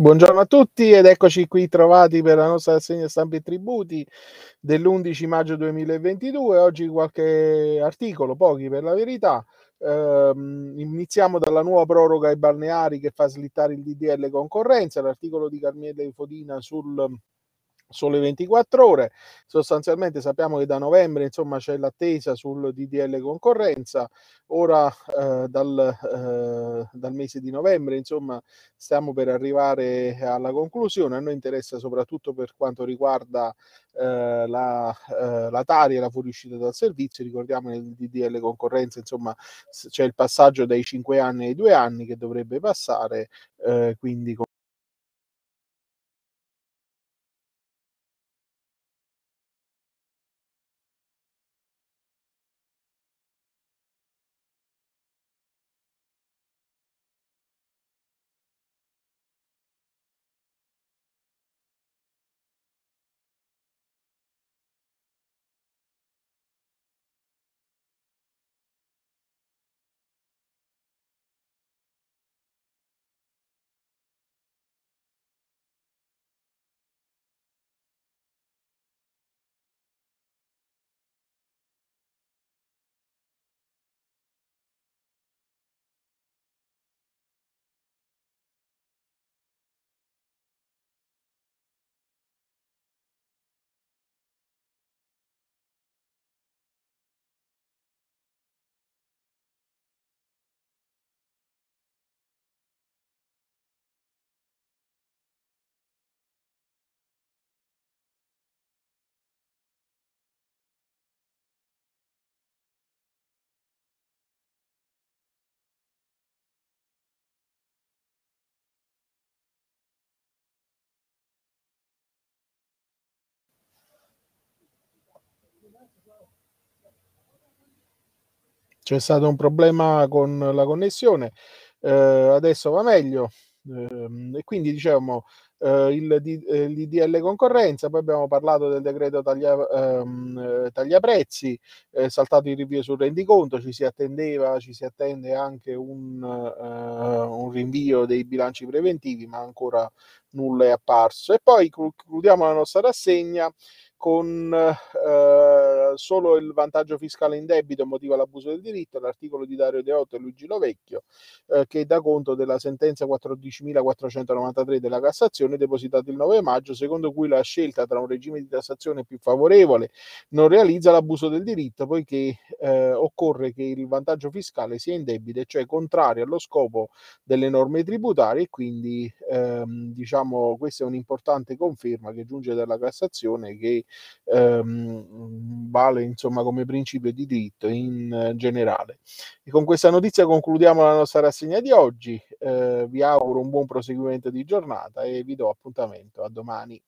Buongiorno a tutti ed eccoci qui trovati per la nostra rassegna stampa e tributi dell'11 maggio 2022. Oggi qualche articolo, pochi per la verità. Eh, iniziamo dalla nuova proroga ai balneari che fa slittare il DDL concorrenza, l'articolo di Carmiele Fodina sul sole 24 ore. Sostanzialmente sappiamo che da novembre insomma c'è l'attesa sul DDL concorrenza. Ora eh, dal, eh, dal, mese di novembre insomma stiamo per arrivare alla conclusione. A noi interessa soprattutto per quanto riguarda eh, la, eh, la Tari e la fuoriuscita dal servizio. Ricordiamo nel DDL concorrenza insomma c'è il passaggio dai 5 anni ai 2 anni che dovrebbe passare, eh, quindi c'è stato un problema con la connessione, eh, adesso va meglio. Eh, e quindi diciamo eh, il, il DDL concorrenza, poi abbiamo parlato del decreto taglia, ehm, taglia prezzi, saltato il rinvio sul rendiconto, ci si attendeva, ci si attende anche un, un rinvio dei bilanci preventivi, ma ancora nulla è apparso. E poi concludiamo la nostra rassegna con eh, solo il vantaggio fiscale in debito motiva l'abuso del diritto, l'articolo di Dario Deotto e Luigi Lovecchio, eh, che dà conto della sentenza 14.493 della Cassazione depositata il 9 maggio, secondo cui la scelta tra un regime di tassazione più favorevole non realizza l'abuso del diritto, poiché eh, occorre che il vantaggio fiscale sia in debito, cioè contrario allo scopo delle norme tributarie, e quindi ehm, diciamo questa è un'importante conferma che giunge dalla Cassazione che ehm, vale insomma come principio di diritto in eh, generale. E con questa notizia concludiamo la nostra rassegna di oggi. Eh, vi auguro un buon proseguimento di giornata e vi do appuntamento a domani.